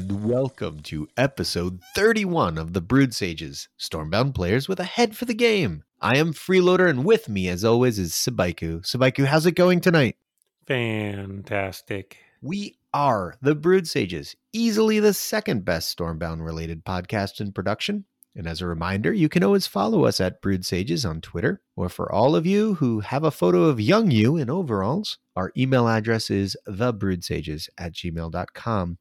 and welcome to episode 31 of the Brewed Sages, Stormbound players with a head for the game. I am Freeloader, and with me, as always, is Sabaiku. Sabaiku, how's it going tonight? Fantastic. We are the Brewed Sages, easily the second best Stormbound related podcast in production. And as a reminder, you can always follow us at Brewed Sages on Twitter, or for all of you who have a photo of young you in overalls, our email address is thebrewedsages at gmail.com.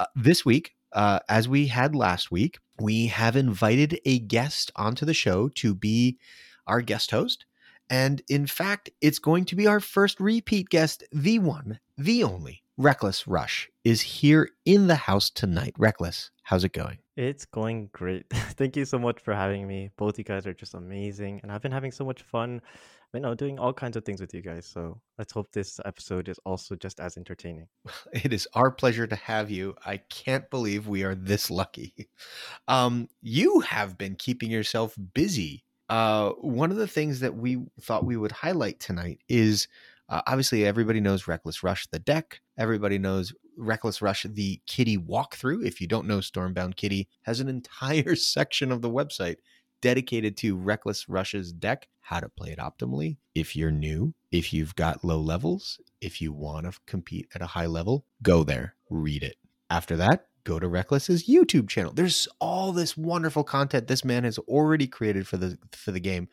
Uh, this week, uh, as we had last week, we have invited a guest onto the show to be our guest host. And in fact, it's going to be our first repeat guest, the one, the only, Reckless Rush, is here in the house tonight. Reckless, how's it going? It's going great. Thank you so much for having me. Both you guys are just amazing, and I've been having so much fun, you know, doing all kinds of things with you guys. So let's hope this episode is also just as entertaining. It is our pleasure to have you. I can't believe we are this lucky. Um, you have been keeping yourself busy. Uh, one of the things that we thought we would highlight tonight is uh, obviously everybody knows Reckless Rush, the deck. Everybody knows Reckless Rush, the Kitty walkthrough. If you don't know Stormbound Kitty, has an entire section of the website dedicated to Reckless Rush's deck, how to play it optimally. If you're new, if you've got low levels, if you want to compete at a high level, go there, read it. After that, go to Reckless's YouTube channel. There's all this wonderful content this man has already created for the for the game.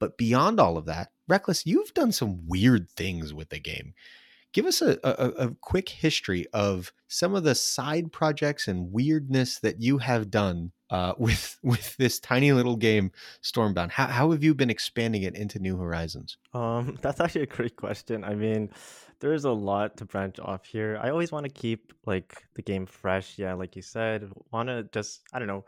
But beyond all of that, Reckless, you've done some weird things with the game give us a, a, a, quick history of some of the side projects and weirdness that you have done uh, with with this tiny little game stormbound. How, how have you been expanding it into new horizons? Um that's actually a great question. I mean there's a lot to branch off here. I always want to keep like the game fresh. Yeah like you said want to just i don't know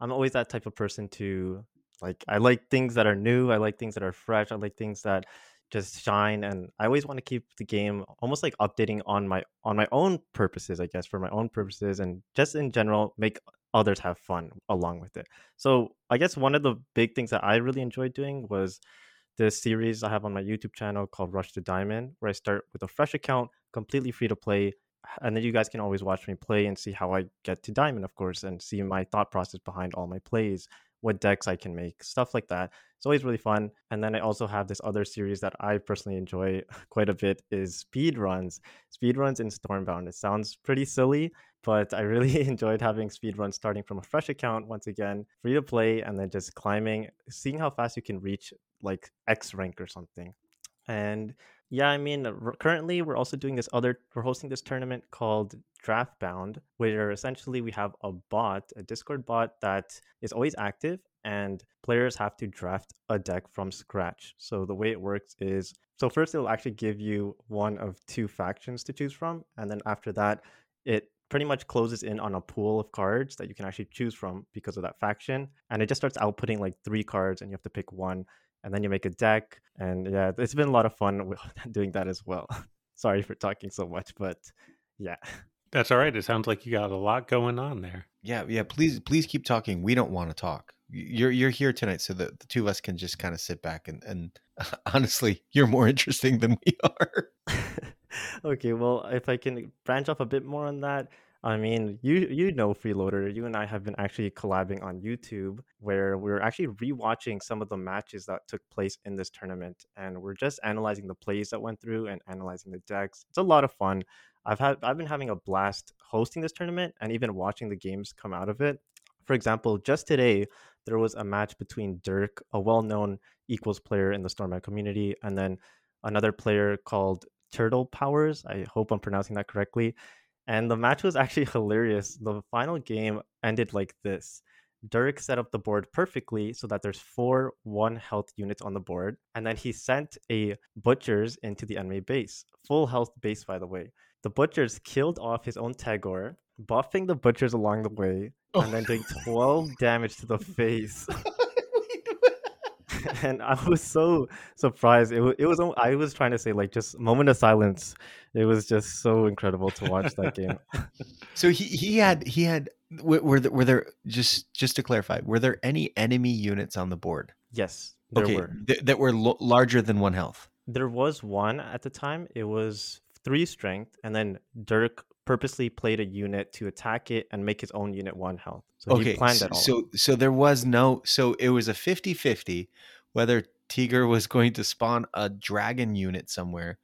i'm always that type of person to like i like things that are new. I like things that are fresh. I like things that just shine and i always want to keep the game almost like updating on my on my own purposes i guess for my own purposes and just in general make others have fun along with it so i guess one of the big things that i really enjoyed doing was this series i have on my youtube channel called rush to diamond where i start with a fresh account completely free to play and then you guys can always watch me play and see how i get to diamond of course and see my thought process behind all my plays what decks I can make, stuff like that. It's always really fun. And then I also have this other series that I personally enjoy quite a bit is speed runs. Speed runs in Stormbound. It sounds pretty silly, but I really enjoyed having speed runs starting from a fresh account once again, free to play, and then just climbing, seeing how fast you can reach like X rank or something. And yeah, I mean, currently we're also doing this other, we're hosting this tournament called Draft Bound, where essentially we have a bot, a Discord bot that is always active, and players have to draft a deck from scratch. So the way it works is so first it'll actually give you one of two factions to choose from, and then after that, it pretty much closes in on a pool of cards that you can actually choose from because of that faction. And it just starts outputting like three cards, and you have to pick one and then you make a deck. And yeah, it's been a lot of fun doing that as well. Sorry for talking so much, but yeah. That's all right. It sounds like you got a lot going on there. Yeah, yeah. Please, please keep talking. We don't want to talk. You're you're here tonight, so that the two of us can just kind of sit back and and honestly, you're more interesting than we are. okay, well, if I can branch off a bit more on that, I mean, you you know Freeloader, you and I have been actually collabing on YouTube where we're actually rewatching some of the matches that took place in this tournament and we're just analyzing the plays that went through and analyzing the decks. It's a lot of fun. I've had I've been having a blast hosting this tournament and even watching the games come out of it. For example, just today there was a match between Dirk, a well-known equals player in the Stormbound community, and then another player called Turtle Powers. I hope I'm pronouncing that correctly and the match was actually hilarious. The final game ended like this. Dirk set up the board perfectly so that there's four one health units on the board, and then he sent a butchers into the enemy base. Full health base, by the way. The butchers killed off his own Tagore, buffing the butchers along the way, oh. and then doing 12 damage to the face. and I was so surprised. It, it was I was trying to say like just moment of silence. It was just so incredible to watch that game. so he he had he had were there, were there just just to clarify were there any enemy units on the board? Yes, there okay, were th- that were lo- larger than one health. There was one at the time. It was three strength, and then Dirk purposely played a unit to attack it and make his own unit one health. So he Okay, planned so all. so, so there was no so it was a 50-50 whether Tiger was going to spawn a dragon unit somewhere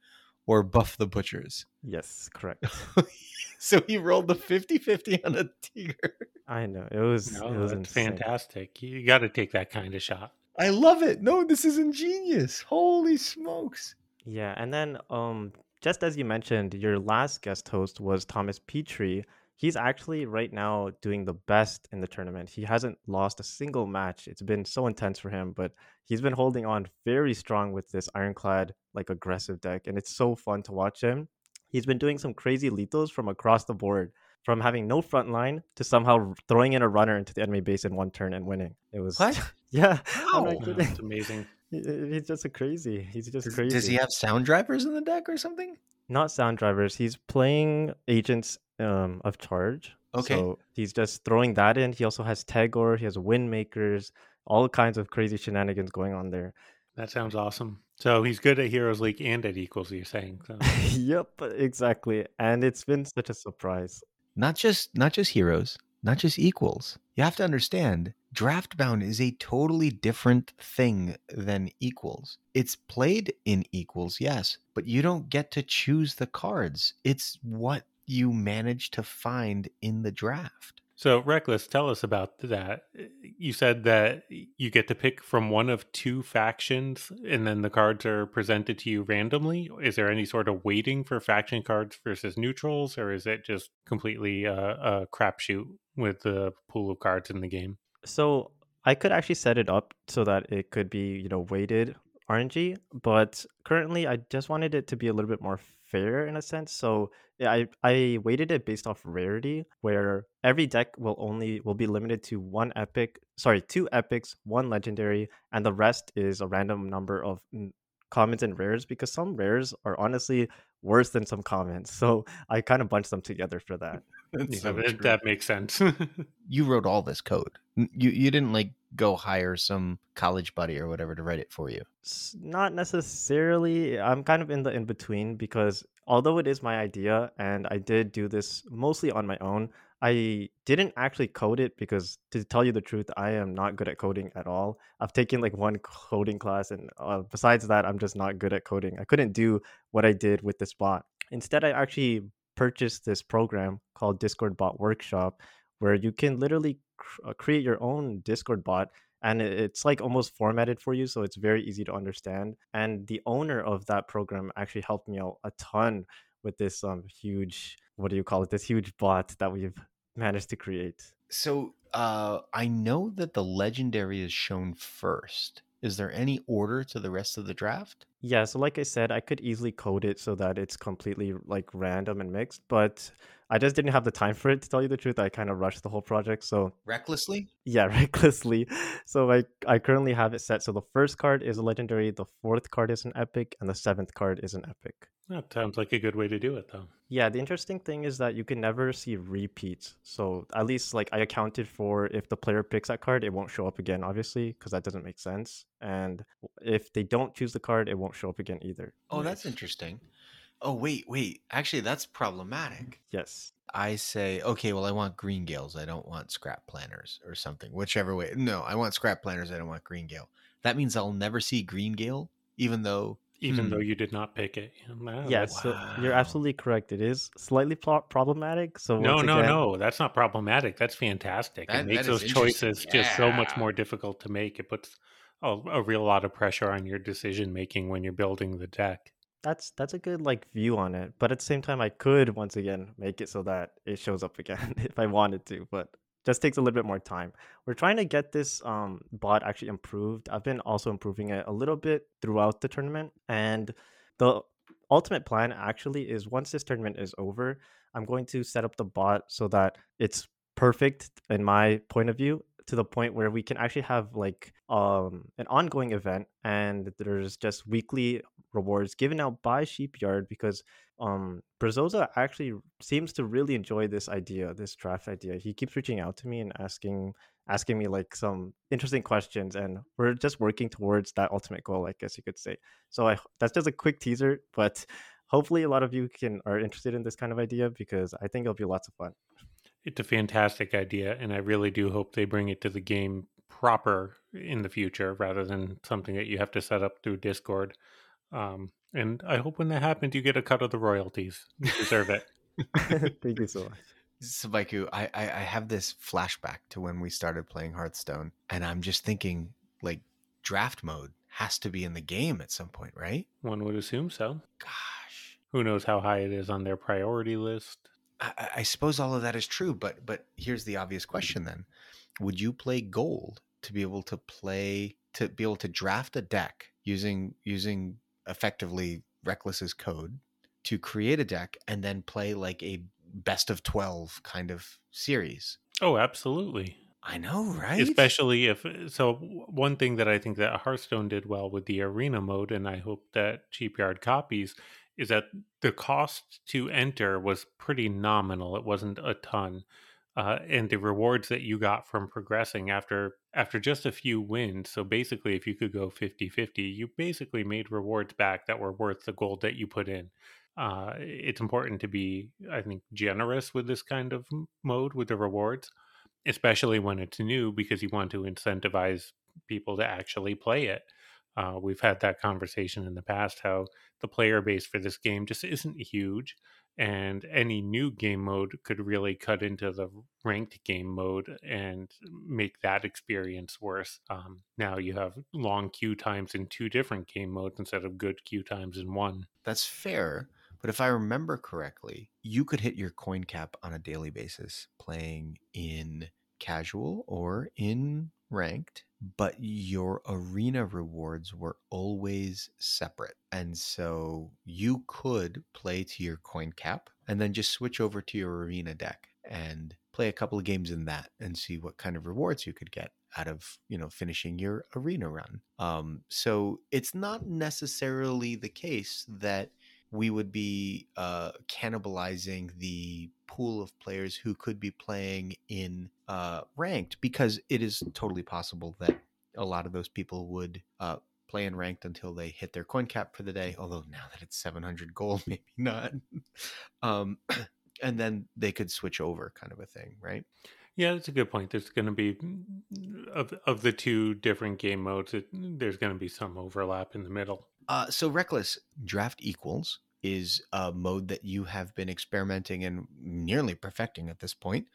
or buff the butchers. Yes, correct. so he rolled the 50-50 on a Tiger. I know it was No, it was fantastic. You got to take that kind of shot. I love it. No, this is ingenious. Holy smokes. Yeah, and then um just as you mentioned, your last guest host was Thomas Petrie. He's actually right now doing the best in the tournament. He hasn't lost a single match. It's been so intense for him, but he's been holding on very strong with this ironclad like aggressive deck and it's so fun to watch him. He's been doing some crazy lethals from across the board, from having no front line to somehow throwing in a runner into the enemy base in one turn and winning. It was What? Yeah, I'm How? not kidding. it's amazing. He's just a crazy. He's just Does, crazy. does he have sound drivers in the deck or something? Not sound drivers. He's playing agents um, of charge. Okay. So he's just throwing that in. He also has Tagore. He has wind makers. All kinds of crazy shenanigans going on there. That sounds awesome. So he's good at Heroes League and at Equals, you're saying. So. yep, exactly. And it's been such a surprise. Not just not just heroes, not just equals. You have to understand, draft bound is a totally different thing than equals. It's played in equals, yes, but you don't get to choose the cards. It's what you manage to find in the draft. So, Reckless, tell us about that. You said that you get to pick from one of two factions, and then the cards are presented to you randomly. Is there any sort of waiting for faction cards versus neutrals, or is it just completely uh, a crapshoot with the pool of cards in the game? So I could actually set it up so that it could be, you know, weighted RNG, but currently I just wanted it to be a little bit more fair in a sense. So I I weighted it based off rarity, where every deck will only will be limited to one epic, sorry, two epics, one legendary, and the rest is a random number of mm, mm, commons and rares because some rares are honestly worse than some commons. So I kind of bunched them together for that. Yeah, so that, true. that makes sense. you wrote all this code. You you didn't like go hire some college buddy or whatever to write it for you. S- Not necessarily. I'm kind of in the in between because although it is my idea and I did do this mostly on my own, I didn't actually code it because to tell you the truth, I am not good at coding at all. I've taken like one coding class and uh, besides that, I'm just not good at coding. I couldn't do what I did with this bot. Instead, I actually purchased this program called Discord Bot Workshop where you can literally cr- uh, create your own Discord bot and it's like almost formatted for you so it's very easy to understand and the owner of that program actually helped me out a ton with this um huge what do you call it this huge bot that we've managed to create So uh, I know that the legendary is shown first. Is there any order to the rest of the draft? Yeah so like i said i could easily code it so that it's completely like random and mixed but i just didn't have the time for it to tell you the truth i kind of rushed the whole project so Recklessly? yeah recklessly so i i currently have it set so the first card is a legendary the fourth card is an epic and the seventh card is an epic that sounds like a good way to do it, though. Yeah, the interesting thing is that you can never see repeats. So at least like I accounted for if the player picks that card, it won't show up again, obviously, because that doesn't make sense. And if they don't choose the card, it won't show up again either. Oh, that's interesting. Oh, wait, wait. Actually, that's problematic. Yes. I say, okay, well, I want green gales. I don't want scrap planners or something, whichever way. No, I want scrap planners. I don't want green gale. That means I'll never see green gale, even though. Even Hmm. though you did not pick it. Yeah, wow, Yeah, that's- so you're absolutely correct. It is slightly pro- problematic. So No, no, again- no. That's not problematic. That's fantastic. That- it makes those choices interesting. just so much more difficult to make. It puts a, a real lot of pressure on your decision making when you're building the deck. That's that's a good like view on it. But at the same time, I could once again make it so that it shows up again if I wanted to. But just takes a little bit more time. We're trying to get this um, bot actually improved. I've been also improving it a little bit throughout the tournament, and the ultimate plan actually is once this tournament is over, I'm going to set up the bot so that it's perfect in my point of view to the point where we can actually have like um an ongoing event and there's just weekly rewards given out by Sheepyard because um Brazoza actually seems to really enjoy this idea, this draft idea. He keeps reaching out to me and asking asking me like some interesting questions and we're just working towards that ultimate goal, I guess you could say. So I that's just a quick teaser, but hopefully a lot of you can are interested in this kind of idea because I think it'll be lots of fun. It's a fantastic idea, and I really do hope they bring it to the game proper in the future rather than something that you have to set up through Discord. Um, and I hope when that happens, you get a cut of the royalties. You deserve it. Thank you so much. Sabaiku, I, I I have this flashback to when we started playing Hearthstone, and I'm just thinking like draft mode has to be in the game at some point, right? One would assume so. Gosh, Who knows how high it is on their priority list? I, I- suppose all of that is true, but but here's the obvious question then: Would you play gold to be able to play to be able to draft a deck using using effectively Reckless's code to create a deck and then play like a best of twelve kind of series? Oh, absolutely. I know, right? Especially if uh, so. One thing that I think that Hearthstone did well with the arena mode, and I hope that Sheepyard copies, is that the cost to enter was pretty nominal. It wasn't a ton, uh, and the rewards that you got from progressing after after just a few wins. So basically, if you could go 50-50, you basically made rewards back that were worth the gold that you put in. Uh, it's important to be, I think, generous with this kind of mode with the rewards especially when it's new because you want to incentivize people to actually play it. Uh, we've had that conversation in the past how the player base for this game just isn't huge, and any new game mode could really cut into the ranked game mode and make that experience worse. Um, now you have long queue times in two different game modes instead of good queue times in one. That's fair. But if I remember correctly, you could hit your coin cap on a daily basis playing in casual or in ranked, but your arena rewards were always separate. And so you could play to your coin cap and then just switch over to your arena deck and play a couple of games in that and see what kind of rewards you could get out of you know finishing your arena run um so it's not necessarily the case that we would be uh, cannibalizing the pool of players who could be playing in uh, ranked because it is totally possible that a lot of those people would uh, play in ranked until they hit their coin cap for the day. Although now that it's 700 gold, maybe not. um, and then they could switch over, kind of a thing, right? Yeah, that's a good point. There's going to be of of the two different game modes. It, there's going to be some overlap in the middle. Uh, so reckless draft equals is a mode that you have been experimenting and nearly perfecting at this point.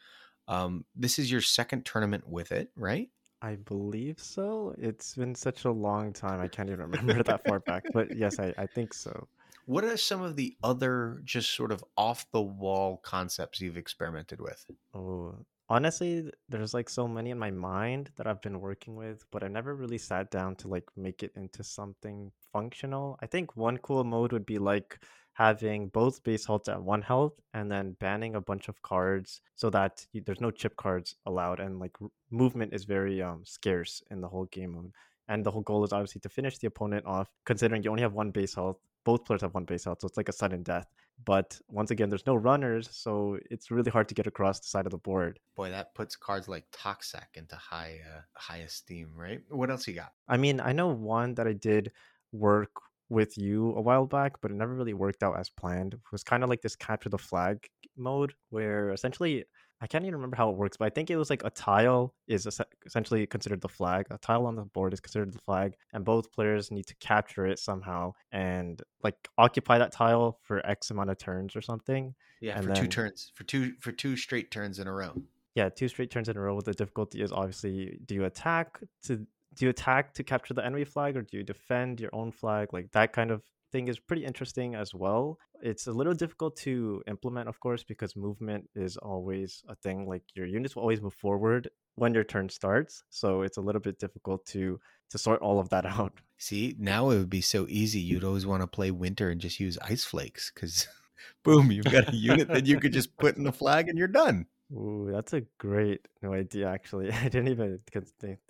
Um, this is your second tournament with it, right? I believe so. It's been such a long time. I can't even remember that far back. But yes, I, I think so. What are some of the other just sort of off the wall concepts you've experimented with? Oh, honestly, there's like so many in my mind that I've been working with, but i've never really sat down to like make it into something functional. I think one cool mode would be like having both base health at one health and then banning a bunch of cards so that you, there's no chip cards allowed and like r- movement is very um scarce in the whole game mode. And the whole goal is obviously to finish the opponent off, considering you only have one base health. Both players have one base health, so it's like a sudden death. But once again, there's no runners, so it's really hard to get across the side of the board. Boy, that puts cards like Toxac into high uh, high esteem, right? What else you got? I mean, I know one that I did work with you a while back, but it never really worked out as planned. It was kind of like this capture the flag mode where essentially I can't even remember how it works, but I think it was like a tile is essentially considered the flag. A tile on the board is considered the flag, and both players need to capture it somehow and like occupy that tile for X amount of turns or something. Yeah, And for two turns, for two for two straight turns in a row. yeah, two straight turns in a row. The difficulty is obviously do you attack to do you attack to capture the enemy flag or do you defend your own flag? Like that kind of thing is pretty interesting as well. It's a little difficult to implement, of course, because movement is always a thing. Like your units will always move forward when your turn starts, so it's a little bit difficult to to sort all of that out. See, now it would be so easy. You'd always want to play winter and just use ice flakes because, boom, you've got a unit that you could just put in the flag and you're done. Ooh, that's a great new idea. Actually, I didn't even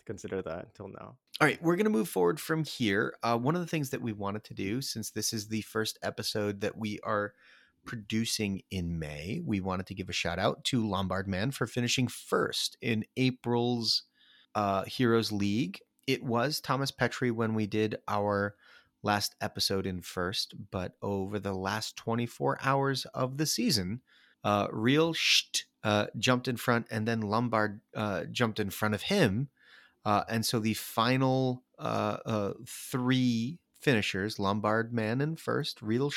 consider that until now. All right, we're going to move forward from here. Uh, one of the things that we wanted to do, since this is the first episode that we are producing in May, we wanted to give a shout out to Lombard Man for finishing first in April's uh, Heroes League. It was Thomas Petrie when we did our last episode in first, but over the last 24 hours of the season, uh, Real Sht uh, jumped in front, and then Lombard uh, jumped in front of him. Uh, and so the final uh, uh, three finishers Lombard man in first, Real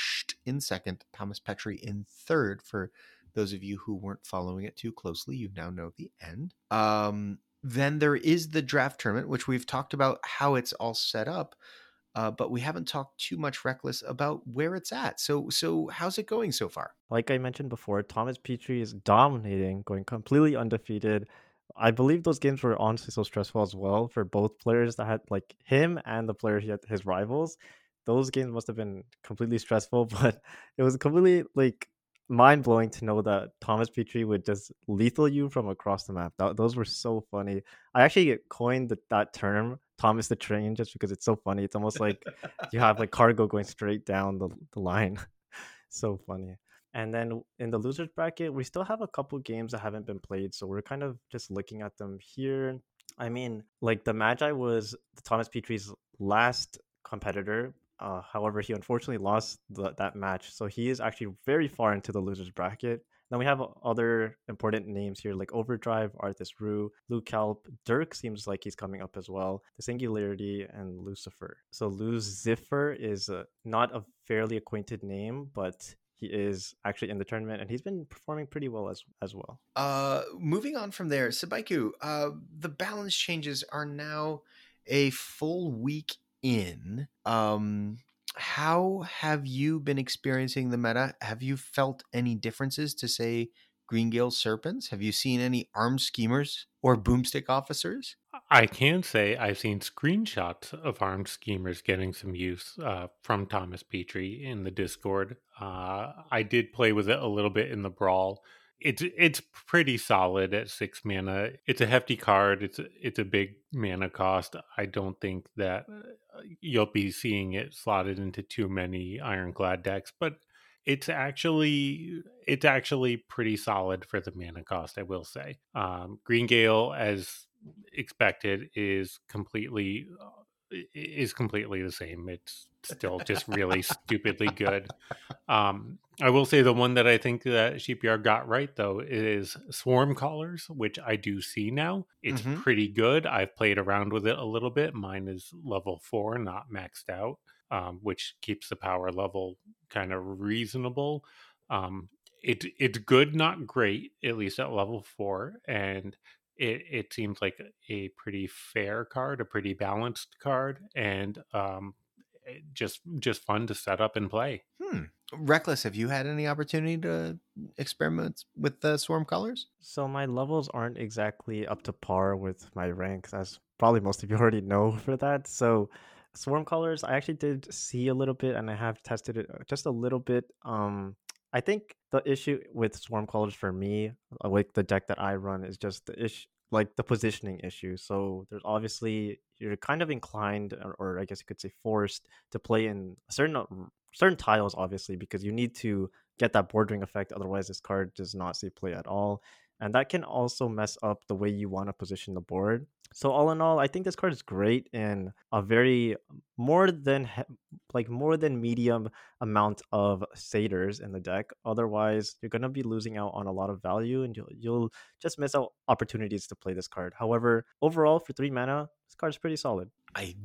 in second, Thomas Petry in third. For those of you who weren't following it too closely, you now know the end. Um, then there is the draft tournament, which we've talked about how it's all set up. Uh, but we haven't talked too much reckless about where it's at. So, so how's it going so far? Like I mentioned before, Thomas Petry is dominating, going completely undefeated. I believe those games were honestly so stressful as well for both players that had like him and the player he had his rivals. Those games must have been completely stressful, but it was completely like mind blowing to know that Thomas Petry would just lethal you from across the map. That, those were so funny. I actually coined the, that term Thomas the Train just because it's so funny. It's almost like you have like cargo going straight down the, the line. so funny. And then in the losers bracket, we still have a couple games that haven't been played. So we're kind of just looking at them here. I mean, like the Magi was Thomas Petrie's last competitor. Uh, however, he unfortunately lost the, that match. So he is actually very far into the losers bracket. Then we have other important names here like Overdrive, Arthas Rue, Luke Kelp, Dirk seems like he's coming up as well, The Singularity, and Lucifer. So Lucifer is uh, not a fairly acquainted name, but he is actually in the tournament and he's been performing pretty well as as well. Uh moving on from there, Sabaiku, uh the balance changes are now a full week in. Um how have you been experiencing the meta? Have you felt any differences to say Green Greengale Serpents? Have you seen any armed schemers or boomstick officers? I can say I've seen screenshots of armed schemers getting some use uh, from Thomas Petrie in the Discord. Uh, I did play with it a little bit in the brawl. It's it's pretty solid at six mana. It's a hefty card. It's it's a big mana cost. I don't think that uh, you'll be seeing it slotted into too many ironclad decks, but it's actually it's actually pretty solid for the mana cost. I will say. Um, Greengale, as expected, is completely uh, is completely the same. It's still just really stupidly good. Um, I will say the one that I think that Sheepyard got right though is Swarm Callers, which I do see now. It's mm-hmm. pretty good. I've played around with it a little bit. Mine is level four, not maxed out um, which keeps the power level kind of reasonable. Um, it it's good, not great, at least at level four, and it it seems like a pretty fair card, a pretty balanced card, and um, eh, just just fun to set up and play. Hmm. Reckless, have you had any opportunity to experiment with the swarm callers? So my levels aren't exactly up to par with my ranks, as probably most of you already know for that. So Swarm Callers, I actually did see a little bit, and I have tested it uh, just a little bit. Um, I think the issue with Swarm Callers for me, uh, like the deck that I run, is just the issue, like the positioning issue. So there's obviously you're kind of inclined, or, or I guess you could say forced, to play in certain uh, certain tiles, obviously, because you need to get that bordering effect. Otherwise, this card does not see play at all and that can also mess up the way you want to position the board. So all in all, I think this card is great in a very more than like more than medium amount of satyrs in the deck. Otherwise, you're gonna be losing out on a lot of value, and you'll you'll just miss out opportunities to play this card. However, overall for three mana, this card is pretty solid. I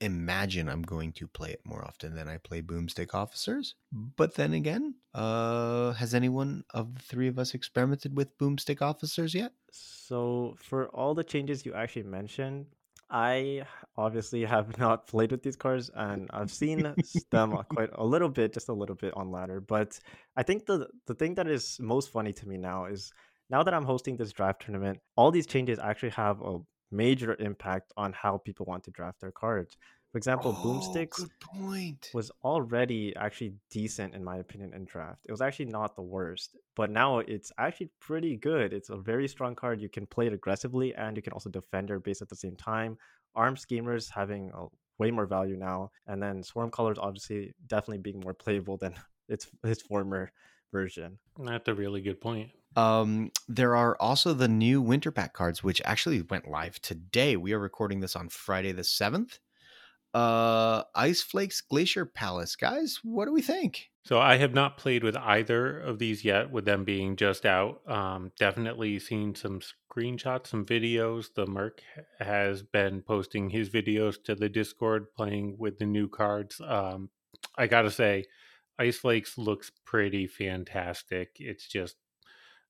imagine I'm going to play it more often than I play Boomstick Officers. But then again, uh, has anyone of the three of us experimented with Boomstick Officers yet? So, for all the changes you actually mentioned, I obviously have not played with these cards, and I've seen them uh, quite a little bit, just a little bit on ladder. But I think the the thing that is most funny to me now is now that I'm hosting this draft tournament, all these changes actually have a major impact on how people want to draft their cards. For example, oh, Boomsticks point. was already actually decent in my opinion in draft. It was actually not the worst, but now it's actually pretty good. It's a very strong card. You can play it aggressively and you can also defend your base at the same time. Arm schemers having a, way more value now, and then Swarm Callers obviously definitely being more playable than its its former version. That's a really good point. Um, there are also the new winter pack cards, which actually went live today. We are recording this on Friday the seventh. Uh, Ice Flakes Glacier Palace. Guys, what do we think? So I have not played with either of these yet, with them being just out. Um, definitely seen some screenshots, some videos. The Merc has been posting his videos to the Discord playing with the new cards. Um, I gotta say, Ice Flakes looks pretty fantastic. It's just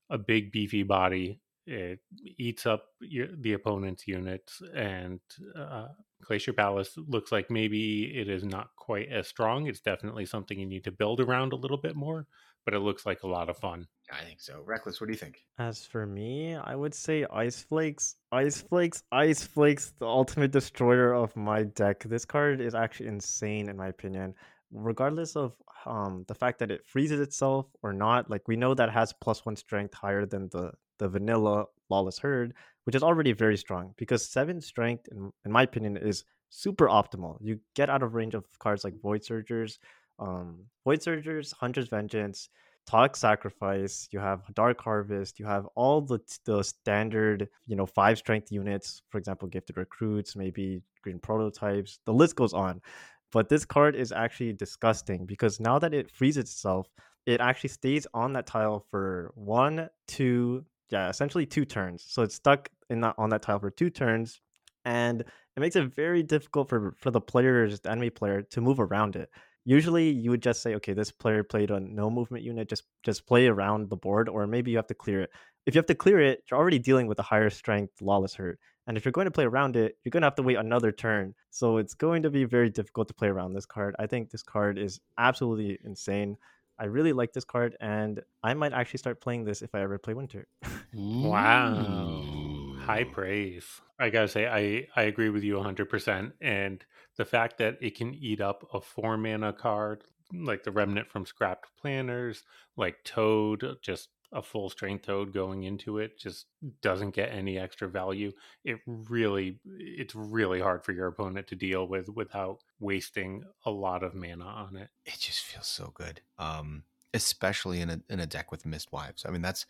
a big beefy body. It eats up your, the opponent's units, and uh, Glacier Palace looks like maybe it is not quite as strong. It's definitely something you need to build around a little bit more, but it looks like a lot of fun. I think so. Reckless, what do you think? As for me, I would say Ice Flakes. Ice Flakes, Ice Flakes, the ultimate destroyer of my deck. This card is actually insane in my opinion. Regardless of um, the fact that it freezes itself or not, like we know that has plus one strength higher than the the vanilla Lawless Herd, which is already very strong because seven strength, in, in my opinion, is super optimal. You get out of range of cards like Void Surgers, um, Void Surgers, Hunter's Vengeance, Toxic Sacrifice, you have Dark Harvest, you have all the the standard, you know, five strength units, for example, Gifted Recruits, maybe Green Prototypes. The list goes on. But this card is actually disgusting because now that it frees itself, it actually stays on that tile for one, two, yeah, essentially two turns. So it's stuck in that on that tile for two turns, and it makes it very difficult for for the players, the enemy player, to move around it. Usually, you would just say, okay, this player played a no movement unit, just just play around the board, or maybe you have to clear it. If you have to clear it, you're already dealing with a higher strength lawless herd And if you're going to play around it, you're going to have to wait another turn. So it's going to be very difficult to play around this card. I think this card is absolutely insane. I really like this card, and I might actually start playing this if I ever play Winter. wow. High praise. I gotta say, I, I agree with you 100%. And the fact that it can eat up a four mana card, like the Remnant from Scrapped Planners, like Toad, just a full strength toad going into it just doesn't get any extra value it really it's really hard for your opponent to deal with without wasting a lot of mana on it it just feels so good um especially in a in a deck with Mist Wives. i mean that's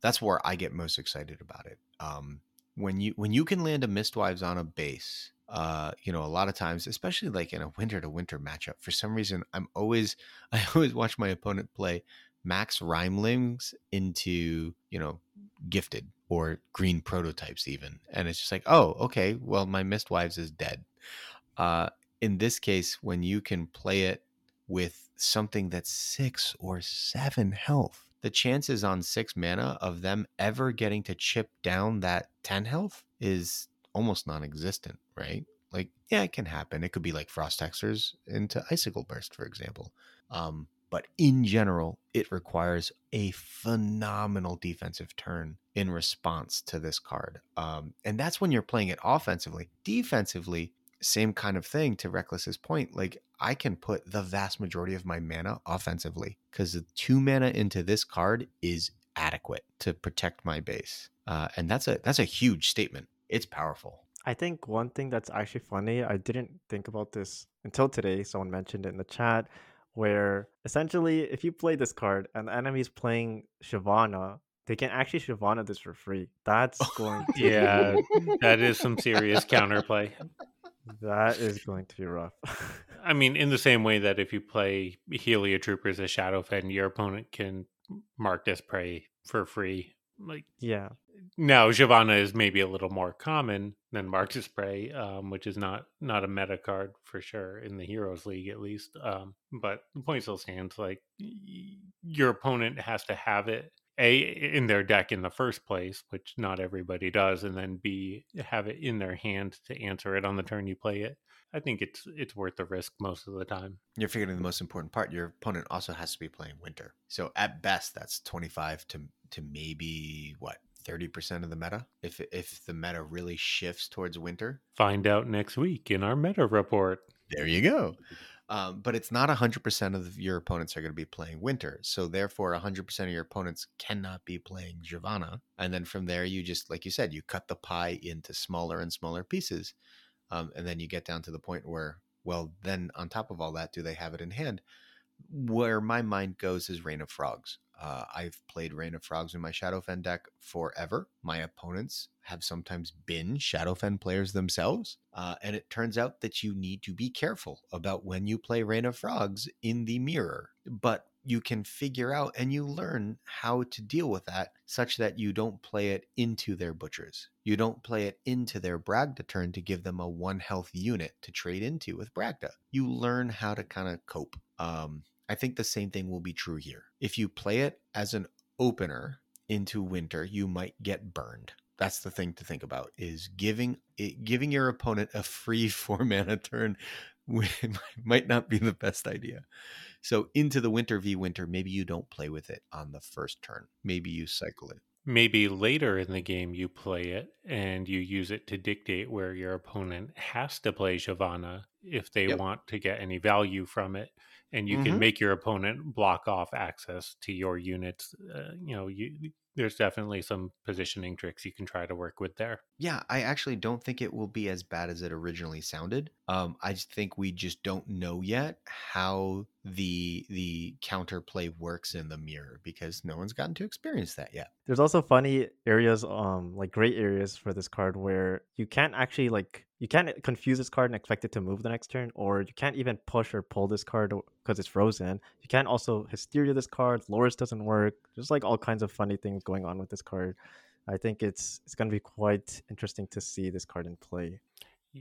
that's where i get most excited about it um when you when you can land a Mistwives on a base uh you know a lot of times especially like in a winter to winter matchup for some reason i'm always i always watch my opponent play max Rimelings into, you know, gifted or green prototypes even. And it's just like, oh, okay, well, my Mistwives is dead. Uh, in this case, when you can play it with something that's six or seven health, the chances on six mana of them ever getting to chip down that 10 health is almost non existent, right? Like, yeah, it can happen. It could be like Frost Hexers into Icicle Burst, for example. Um, but in general, it requires a phenomenal defensive turn in response to this card. Um, and that's when you're playing it offensively. Defensively, same kind of thing to Reckless's point. Like, I can put the vast majority of my mana offensively because the two mana into this card is adequate to protect my base. Uh, and that's a that's a huge statement. It's powerful. I think one thing that's actually funny, I didn't think about this until today. Someone mentioned it in the chat where essentially if you play this card and the enemy is playing Shyvana, they can actually Shyvana this for free. That's going to Yeah, that is some serious counterplay. That is going to be rough. I mean, in the same way that if you play Heliotroopers as Shadowfen, your opponent can mark this prey for free. Like yeah, now Shyvana is maybe a little more common than Marx's Prey, um, which is not not a meta card for sure in the Heroes League at least. Um, but the point still stands: like y- your opponent has to have it a in their deck in the first place, which not everybody does, and then b have it in their hand to answer it on the turn you play it. I think it's it's worth the risk most of the time. You're forgetting the most important part. Your opponent also has to be playing winter. So at best, that's 25 to to maybe what 30% of the meta if if the meta really shifts towards winter find out next week in our meta report there you go um, but it's not 100% of your opponents are going to be playing winter so therefore 100% of your opponents cannot be playing Shyvana and then from there you just like you said you cut the pie into smaller and smaller pieces um, and then you get down to the point where well then on top of all that do they have it in hand where my mind goes is Rain of Frogs. Uh, I've played Rain of Frogs in my Shadowfen deck forever. My opponents have sometimes been Shadowfen players themselves. Uh, and it turns out that you need to be careful about when you play Rain of Frogs in the mirror. But you can figure out and you learn how to deal with that such that you don't play it into their butchers. You don't play it into their Bragda turn to give them a one health unit to trade into with Bragda. You learn how to kind of cope. Um, I think the same thing will be true here. If you play it as an opener into winter, you might get burned. That's the thing to think about is giving it, giving your opponent a free four mana turn might not be the best idea. So into the winter v winter, maybe you don't play with it on the first turn. Maybe you cycle it. Maybe later in the game you play it and you use it to dictate where your opponent has to play Shyvana if they yep. want to get any value from it and you mm-hmm. can make your opponent block off access to your units. Uh, you know, you, there's definitely some positioning tricks you can try to work with there. Yeah, I actually don't think it will be as bad as it originally sounded. Um, I just think we just don't know yet how the the counterplay works in the mirror because no one's gotten to experience that yet. There's also funny areas, um, like great areas for this card where you can't actually like you can't confuse this card and expect it to move the next turn, or you can't even push or pull this card because it's frozen. You can't also hysteria this card. Loris doesn't work. There's like all kinds of funny things going on with this card. I think it's it's going to be quite interesting to see this card in play.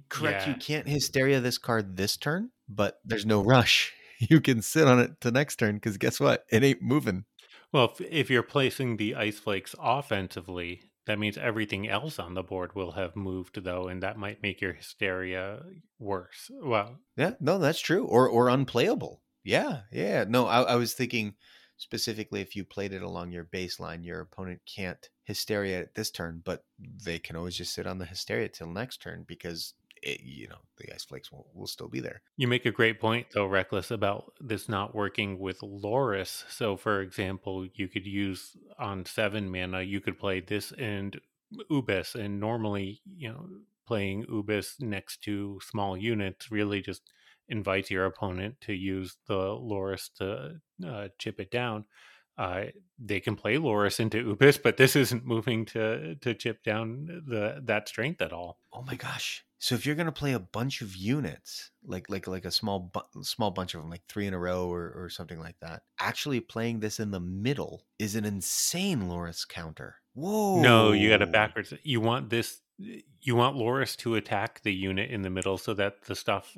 Correct. Yeah. You can't hysteria this card this turn, but there's no rush. You can sit on it to next turn because guess what? It ain't moving. Well, if, if you're placing the ice flakes offensively, that means everything else on the board will have moved though, and that might make your hysteria worse. Well, yeah, no, that's true, or or unplayable. Yeah, yeah. No, I, I was thinking specifically if you played it along your baseline, your opponent can't hysteria at this turn, but they can always just sit on the hysteria till next turn because it, you know the ice flakes will, will still be there. You make a great point though, reckless about this not working with Loris. So, for example, you could use on seven mana, you could play this and Ubis, and normally, you know, playing Ubis next to small units really just invites your opponent to use the Loris to uh, chip it down. Uh, they can play Loris into Ubis, but this isn't moving to to chip down the that strength at all. Oh my gosh! So if you're going to play a bunch of units, like like like a small bu- small bunch of them, like three in a row or, or something like that, actually playing this in the middle is an insane Loris counter. Whoa! No, you got it backwards. You want this. You want Loris to attack the unit in the middle so that the stuff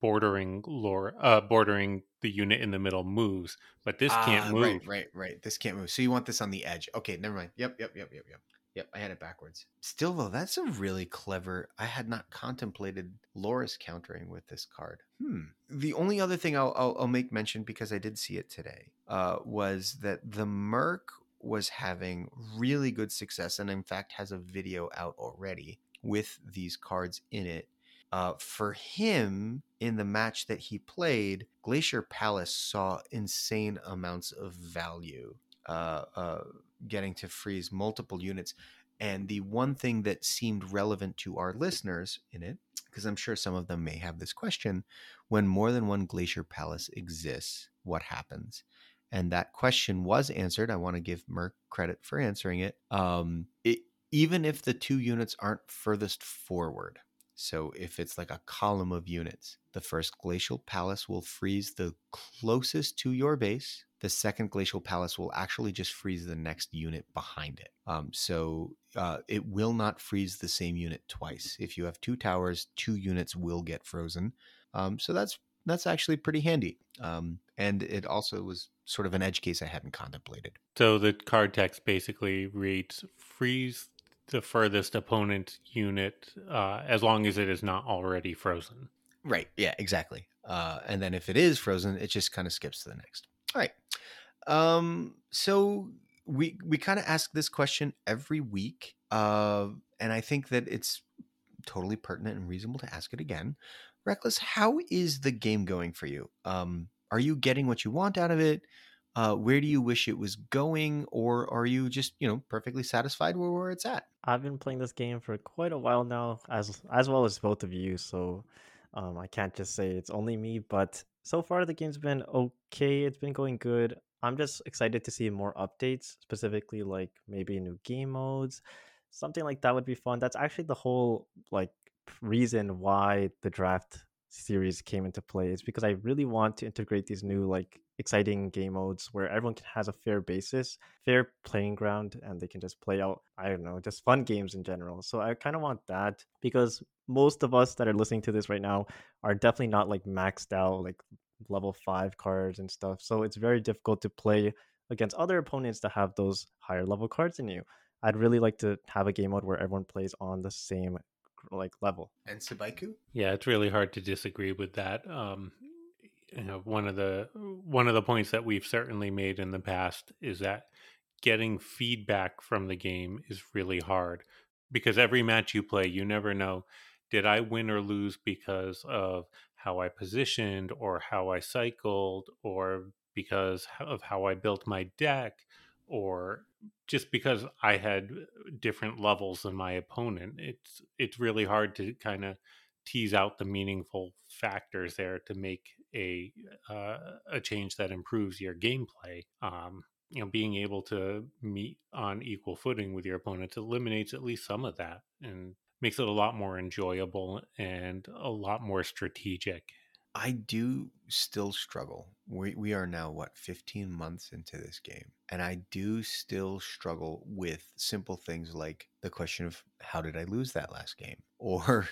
bordering lore uh bordering the unit in the middle moves but this can't move right right right this can't move so you want this on the edge okay never mind yep yep yep yep yep Yep, I had it backwards. Still, though, that's a really clever. I had not contemplated Loris countering with this card. Hmm. The only other thing I'll, I'll, I'll make mention because I did see it today uh, was that the Merc was having really good success, and in fact has a video out already with these cards in it. Uh, for him, in the match that he played, Glacier Palace saw insane amounts of value. Uh, uh, getting to freeze multiple units. And the one thing that seemed relevant to our listeners in it, because I'm sure some of them may have this question when more than one Glacier Palace exists, what happens? And that question was answered. I want to give Merc credit for answering it. Um, it even if the two units aren't furthest forward, so if it's like a column of units, the first glacial palace will freeze the closest to your base. The second glacial palace will actually just freeze the next unit behind it. Um, so uh, it will not freeze the same unit twice. If you have two towers, two units will get frozen. Um, so that's that's actually pretty handy. Um, and it also was sort of an edge case I hadn't contemplated. So the card text basically reads freeze the furthest opponent unit uh, as long as it is not already frozen. Right. Yeah, exactly. Uh, and then if it is frozen, it just kind of skips to the next. All right. Um, so we we kind of ask this question every week, uh, and I think that it's totally pertinent and reasonable to ask it again. Reckless, how is the game going for you? Um, are you getting what you want out of it? Uh, where do you wish it was going, or are you just you know perfectly satisfied where, where it's at? I've been playing this game for quite a while now, as as well as both of you. So um, I can't just say it's only me, but so far the game's been okay. It's been going good. I'm just excited to see more updates, specifically like maybe new game modes. Something like that would be fun. That's actually the whole like reason why the draft series came into play is because I really want to integrate these new like exciting game modes where everyone has a fair basis, fair playing ground, and they can just play out, I don't know, just fun games in general. So I kind of want that because most of us that are listening to this right now are definitely not like maxed out, like level five cards and stuff. So it's very difficult to play against other opponents that have those higher level cards than you. I'd really like to have a game mode where everyone plays on the same like level. And Sabaiku? Yeah, it's really hard to disagree with that. Um, you know, one of the one of the points that we've certainly made in the past is that getting feedback from the game is really hard because every match you play, you never know did I win or lose because of how I positioned or how I cycled or because of how I built my deck or just because I had different levels than my opponent. It's it's really hard to kind of tease out the meaningful factors there to make a uh, a change that improves your gameplay. Um, you know, being able to meet on equal footing with your opponents eliminates at least some of that and makes it a lot more enjoyable and a lot more strategic I do still struggle. We we are now what 15 months into this game and I do still struggle with simple things like the question of how did I lose that last game or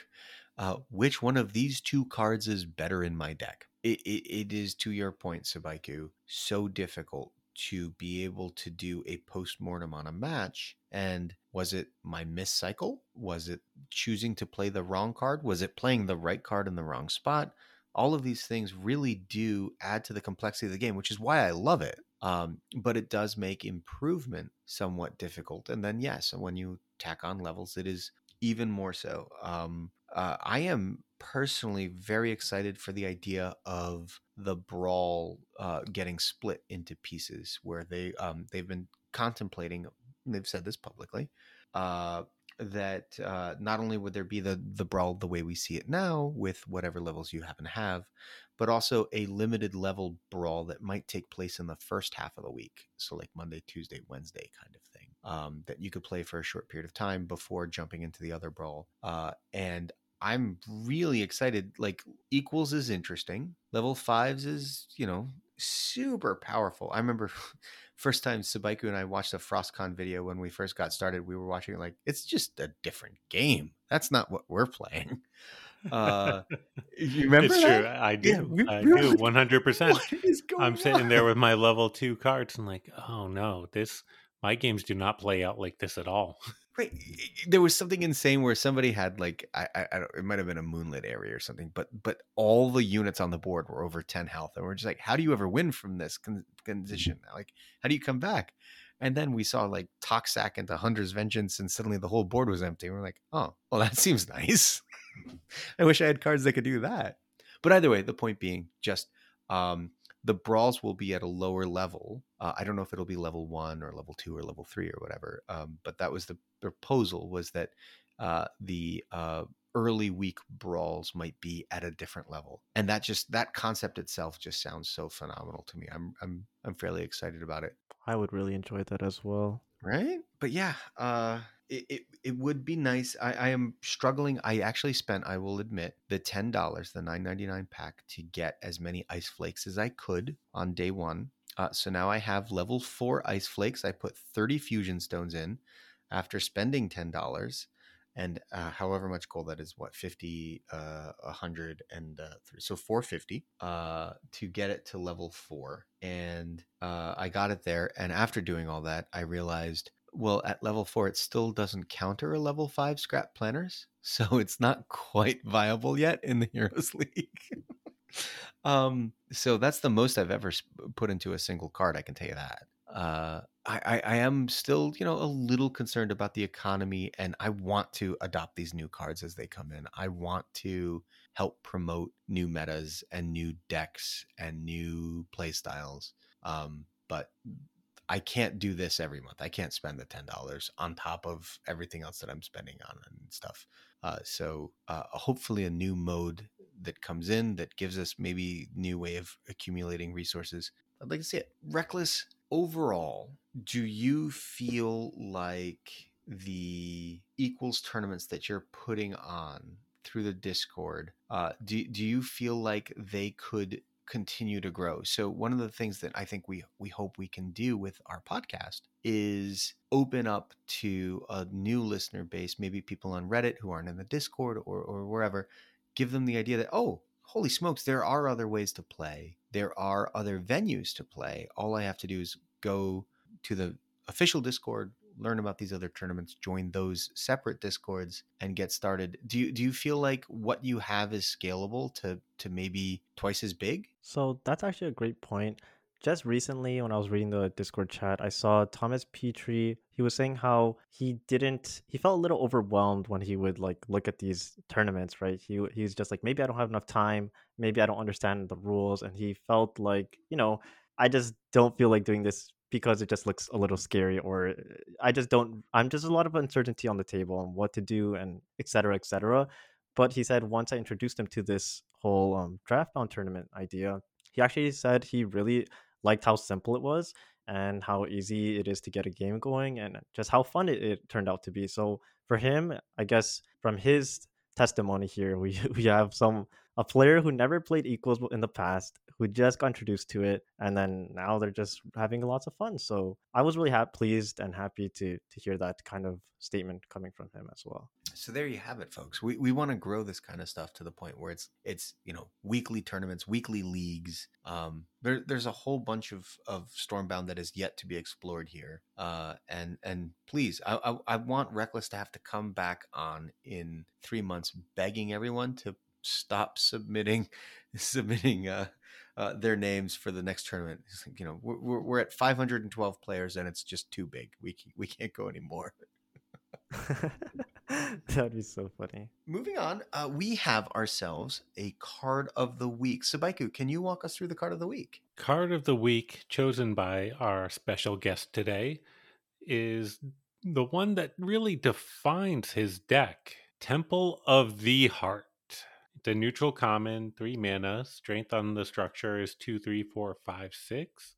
uh, which one of these two cards is better in my deck. It, it, it is to your point, Sabaiku, so difficult to be able to do a post-mortem on a match and was it my miss cycle was it choosing to play the wrong card was it playing the right card in the wrong spot all of these things really do add to the complexity of the game, which is why I love it. Um, but it does make improvement somewhat difficult. And then, yes, when you tack on levels, it is even more so. Um, uh, I am personally very excited for the idea of the brawl uh, getting split into pieces, where they um, they've been contemplating. They've said this publicly. Uh, that uh, not only would there be the the brawl the way we see it now with whatever levels you happen to have, but also a limited level brawl that might take place in the first half of the week, so like Monday, Tuesday, Wednesday kind of thing, um, that you could play for a short period of time before jumping into the other brawl. Uh, and I'm really excited. Like equals is interesting. Level fives is you know super powerful. I remember first time Sabaiku and I watched a Frostcon video when we first got started, we were watching it like it's just a different game. That's not what we're playing. Uh, you remember? It's that? true. I do. Yeah, we, I do. One hundred percent. What is going I'm sitting there with my level two cards and like, oh no, this my games do not play out like this at all. Right. There was something insane where somebody had like I, I, I don't it might have been a Moonlit Aerie or something, but but all the units on the board were over ten health, and we're just like, how do you ever win from this con- condition? Like, how do you come back? And then we saw like Toxac into Hunter's Vengeance, and suddenly the whole board was empty. We're like, oh, well, that seems nice. I wish I had cards that could do that. But either way, the point being, just um, the brawls will be at a lower level. Uh, I don't know if it'll be level one or level two or level three or whatever. Um, but that was the proposal was that uh, the uh, early week brawls might be at a different level, and that just that concept itself just sounds so phenomenal to me. I'm I'm I'm fairly excited about it. I would really enjoy that as well. Right? But yeah, uh, it, it, it would be nice. I, I am struggling. I actually spent, I will admit, the ten dollars, the nine ninety nine pack to get as many ice flakes as I could on day one. Uh, so now I have level four ice flakes. I put thirty fusion stones in after spending ten dollars, and uh, however much gold that is, what fifty, uh, a hundred, and uh, three, so four fifty uh, to get it to level four. And uh, I got it there. And after doing all that, I realized well, at level four, it still doesn't counter a level five scrapped planners, so it's not quite viable yet in the Heroes League. um, so that's the most I've ever put into a single card. I can tell you that. Uh, I, I, am still, you know, a little concerned about the economy, and I want to adopt these new cards as they come in. I want to help promote new metas and new decks and new play styles. Um, but I can't do this every month. I can't spend the ten dollars on top of everything else that I'm spending on and stuff. Uh, so uh, hopefully, a new mode that comes in that gives us maybe new way of accumulating resources. I'd like to see it. Reckless, overall, do you feel like the equals tournaments that you're putting on through the Discord, uh, do do you feel like they could continue to grow? So one of the things that I think we we hope we can do with our podcast is open up to a new listener base, maybe people on Reddit who aren't in the Discord or or wherever, give them the idea that oh, holy smokes, there are other ways to play. There are other venues to play. All I have to do is go to the official Discord, learn about these other tournaments, join those separate discords, and get started. Do you do you feel like what you have is scalable to to maybe twice as big? So that's actually a great point. Just recently, when I was reading the Discord chat, I saw Thomas Petrie. He was saying how he didn't, he felt a little overwhelmed when he would like look at these tournaments, right? He he's just like, maybe I don't have enough time, maybe I don't understand the rules, and he felt like, you know, I just don't feel like doing this because it just looks a little scary or uh, i just don't i'm just a lot of uncertainty on the table on what to do and etc etc but he said once i introduced him to this whole um, draft bound tournament idea he actually said he really liked how simple it was and how easy it is to get a game going and just how fun it, it turned out to be. So for him i guess from his testimony here we we have some a player who never played equals in the past who just got introduced to it and then now they're just having lots of fun. So i was really ha- pleased and happy to to hear that kind of statement coming from him as well. So there you have it folks. We, we want to grow this kind of stuff to the point where it's it's you know weekly tournaments weekly leagues. Um there, there's a whole bunch of of stormbound that is yet to be explored here. Uh and and please I, I i want reckless to have to come back on in three months begging everyone to stop submitting submitting uh, uh, their names for the next tournament. You know, we're, we're at 512 players and it's just too big. We we can't go anymore. That'd be so funny. Moving on, uh, we have ourselves a card of the week. Sabaiku, can you walk us through the card of the week? Card of the week chosen by our special guest today is the one that really defines his deck Temple of the Heart. The neutral common, three mana. Strength on the structure is two, three, four, five, six.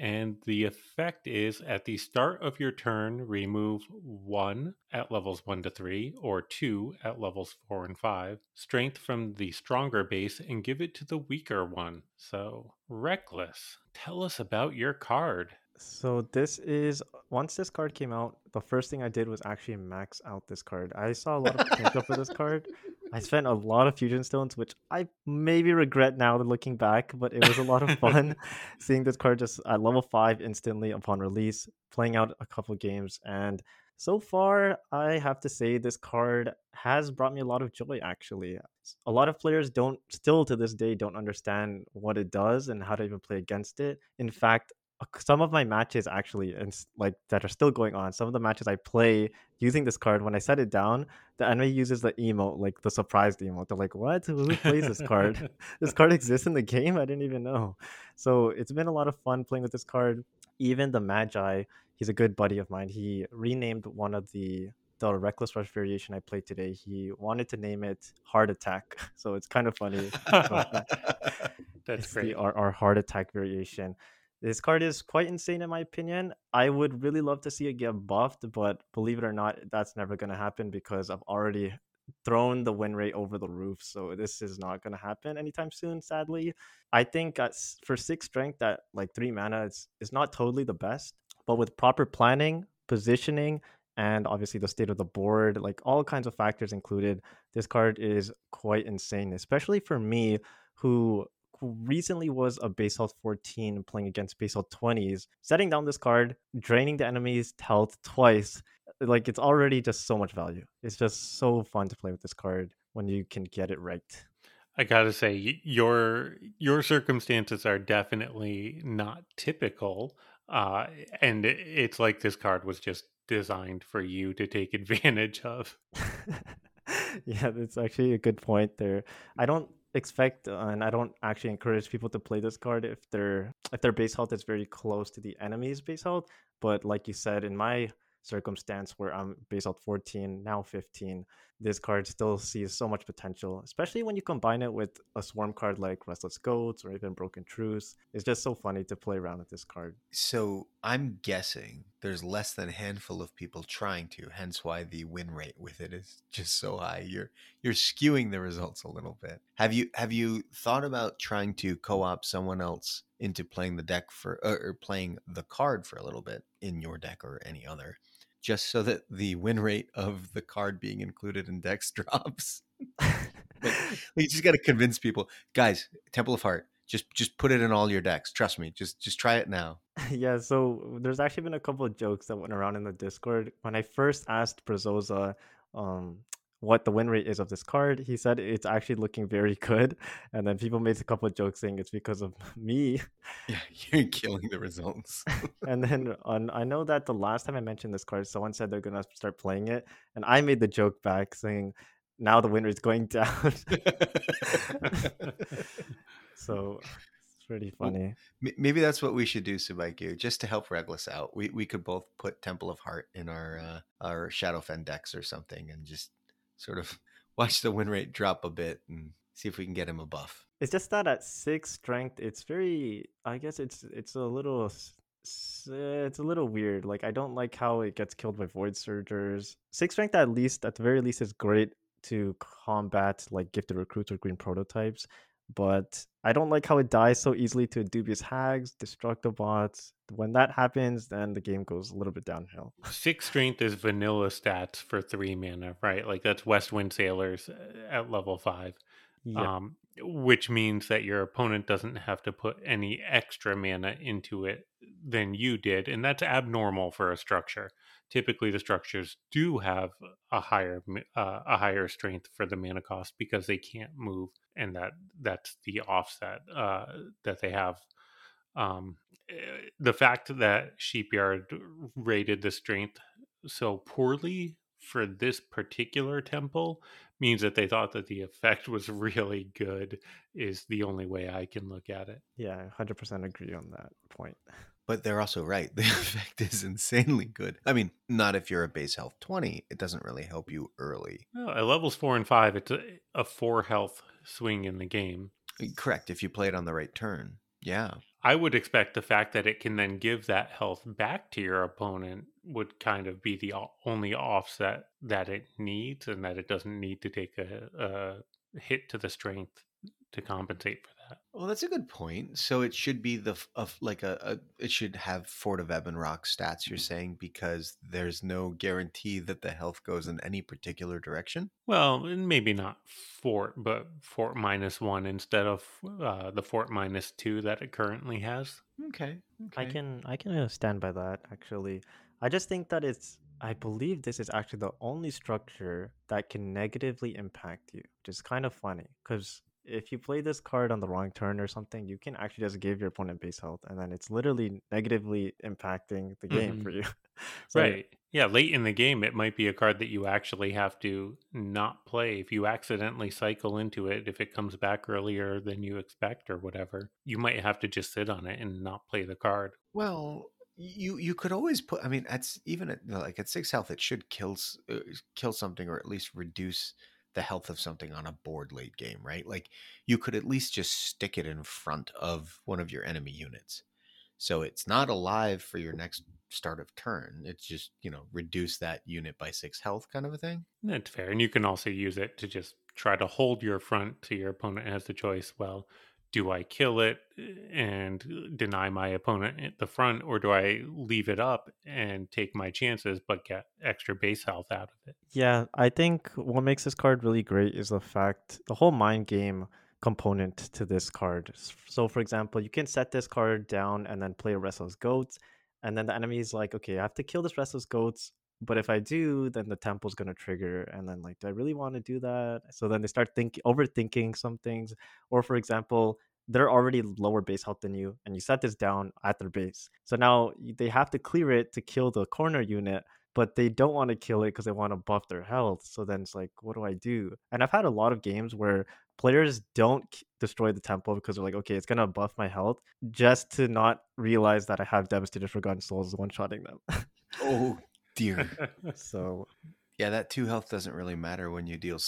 And the effect is at the start of your turn, remove one at levels one to three, or two at levels four and five, strength from the stronger base, and give it to the weaker one. So, Reckless, tell us about your card. So this is once this card came out, the first thing I did was actually max out this card. I saw a lot of potential for this card. I spent a lot of fusion stones, which I maybe regret now looking back, but it was a lot of fun seeing this card just at level five instantly upon release, playing out a couple games, and so far I have to say this card has brought me a lot of joy. Actually, a lot of players don't still to this day don't understand what it does and how to even play against it. In fact, Uh, some of my matches actually and like that are still going on some of the matches i play using this card when i set it down the enemy uses the emote like the surprised emote they're like what? Who plays this card? This card exists in the game? I didn't even know. So it's been a lot of fun playing with this card. Even the magi he's a good buddy of mine. He renamed one of the the reckless rush variation i played today. He wanted to name it heart attack. So it's kind of funny that's it's great. the, our, our heart attack variation this card is quite insane in my opinion. I would really love to see it get buffed, but believe it or not, that's never going to happen because I've already thrown the win rate over the roof. So this is not going to happen anytime soon, sadly. I think for six strength, that like three mana is, is not totally the best, but with proper planning, positioning, and obviously the state of the board, like all kinds of factors included, this card is quite insane, especially for me who recently was a base health 14 playing against base health 20s, setting down this card, draining the enemy's health twice, like it's already just so much value. It's just so fun to play with this card when you can get it right. I gotta say, your your circumstances are definitely not typical, uh, and it's like this card was just designed for you to take advantage of. yeah, that's actually a good point there. I don't expect uh, and I don't actually encourage people to play this card if their if their base health is very close to the enemy's base health. But like you said, in my circumstance where I'm base health 14, now 15, this card still sees so much potential, especially when you combine it with a swarm card like Restless Goats or even Broken Truce. It's just so funny to play around with this card. So I'm guessing there's less than a handful of people trying to, hence why the win rate with it is just so high. You're you're skewing the results a little bit. Have you have you thought about trying to co-op someone else into playing the deck for or playing the card for a little bit in your deck or any other? Just so that the win rate of the card being included in decks drops. you just got to convince people, guys. Temple of Heart, just just put it in all your decks. Trust me. Just just try it now. Yeah. So there's actually been a couple of jokes that went around in the Discord when I first asked Brazoza, um, what the win rate is of this card. He said it's actually looking very good, and then people made a couple of jokes saying it's because of me. Yeah, you're killing the results. and then on, I know that the last time I mentioned this card, someone said they're gonna start playing it, and I made the joke back saying, "Now the win rate's going down." so it's pretty funny. Well, maybe that's what we should do, Sabaiku, just to help Reckless out. We we could both put Temple of Heart in our uh, our Shadowfen decks or something, and just sort of watch the win rate drop a bit and see if we can get him a buff. It's just that at six strength, it's very. I guess it's it's a little. Eh, it's a little weird. Like I don't like how it gets killed by void surgers. Six strength at least, at the very least, is great to combat like gifted recruits or green prototypes but I don't like how it dies so easily to dubious hags, destructobots. When that happens, then the game goes a little bit downhill. Six strength is vanilla stats for three mana, right? Like that's West Wind Sailors uh, at level five. Yeah. Um, which means that your opponent doesn't have to put any extra mana into it than you did, and that's abnormal for a structure. Typically, the structures do have a higher uh, a higher strength for the mana cost because they can't move, and that that's the offset uh, that they have. Um, eh, the fact that Sheepyard rated the strength so poorly for this particular temple means that they thought that the effect was really good is the only way I can look at it. Yeah, 100% agree on that point. But they're also right. The effect is insanely good. I mean, not if you're a base health 20. It doesn't really help you early. No, at levels 4 and 5, it's a, a 4 health swing in the game. Correct, if you play it on the right turn. Yeah. I would expect the fact that it can then give that health back to your opponent would kind of be the only offset that it needs, and that it doesn't need to take a, a hit to the strength to compensate for that. Well, that's a good point. So it should be the of like a, a it should have Fort of Ebon Rock stats. You're saying because there's no guarantee that the health goes in any particular direction. Well, maybe not Fort, but Fort minus one instead of uh, the Fort minus two that it currently has. Okay, okay. I can I can stand by that. Actually, I just think that it's I believe this is actually the only structure that can negatively impact you, which is kind of funny because if you play this card on the wrong turn or something, you can actually just give your opponent base health, and then it's literally negatively impacting the game mm-hmm. for you. so, right. Yeah, late in the game, it might be a card that you actually have to not play. If you accidentally cycle into it, if it comes back earlier than you expect or whatever, you might have to just sit on it and not play the card. Well, you you could always put. I mean, at even at like at six health, it should kill uh, kill something or at least reduce the health of something on a board late game, right? Like you could at least just stick it in front of one of your enemy units. So it's not alive for your next start of turn. It's just, you know, reduce that unit by six health kind of a thing. That's fair. And you can also use it to just try to hold your front so your opponent has the choice. Well, do I kill it eh, and deny my opponent at the front, or do I leave it up and take my chances but get extra base health out of it? Yeah, I think what makes this card really great is the fact the whole mind game component to this card. So, for example, you can set this card down and then play a Restless Goats, and then the enemy is like, okay, I have to kill this Restless Goats. But if I do, then the temple's gonna trigger, and then like, do I really want to do that? So then they start thinking, overthinking some things. Or for example, they're already lower base health than you, and you set this down at their base. So now they have to clear it to kill the corner unit, but they don't want to kill it because they want to buff their health. So then it's like, what do I do? And I've had a lot of games where players don't destroy the temple because they're like, okay, it's gonna buff my health, just to not realize that I have devastated forgotten souls one shotting them. oh, dear. So Yeah, that two health doesn't really matter when you deal.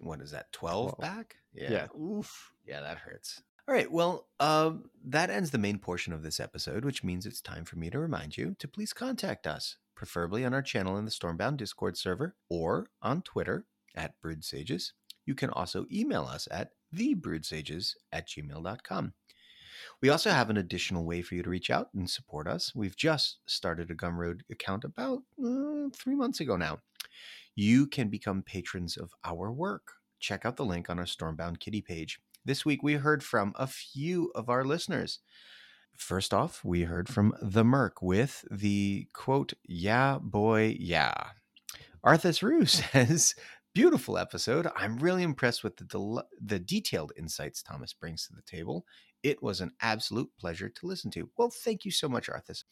What is that? Twelve 12. back? Yeah. Yeah. Oof. Yeah, that hurts. All right. Well, um, that ends the main portion of this episode, which means it's time for me to remind you to please contact us, preferably on our channel in the Stormbound Discord server or on Twitter at Brewedsages. You can also email us at thebrewedsages at gmail.com. We also have an additional way for you to reach out and support us. We've just started a Gumroad account about uh, three months ago now. You can become patrons of our work. Check out the link on our Stormbound Kitty page. This week, we heard from a few of our listeners. First off, we heard from The Merc with the quote, Yeah, boy, yeah. Arthas Rue says, Beautiful episode. I'm really impressed with the, del- the detailed insights Thomas brings to the table. It was an absolute pleasure to listen to. Well, thank you so much, Arthas.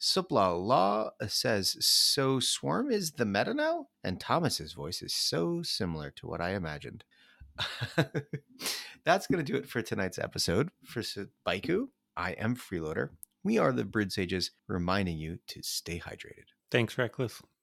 Supla Law says, So Swarm is the meta now? And Thomas's voice is so similar to what I imagined. That's going to do it for tonight's episode. For Baiku, I am Freeloader. We are the Brewed Sages, reminding you to stay hydrated. Thanks, Reckless.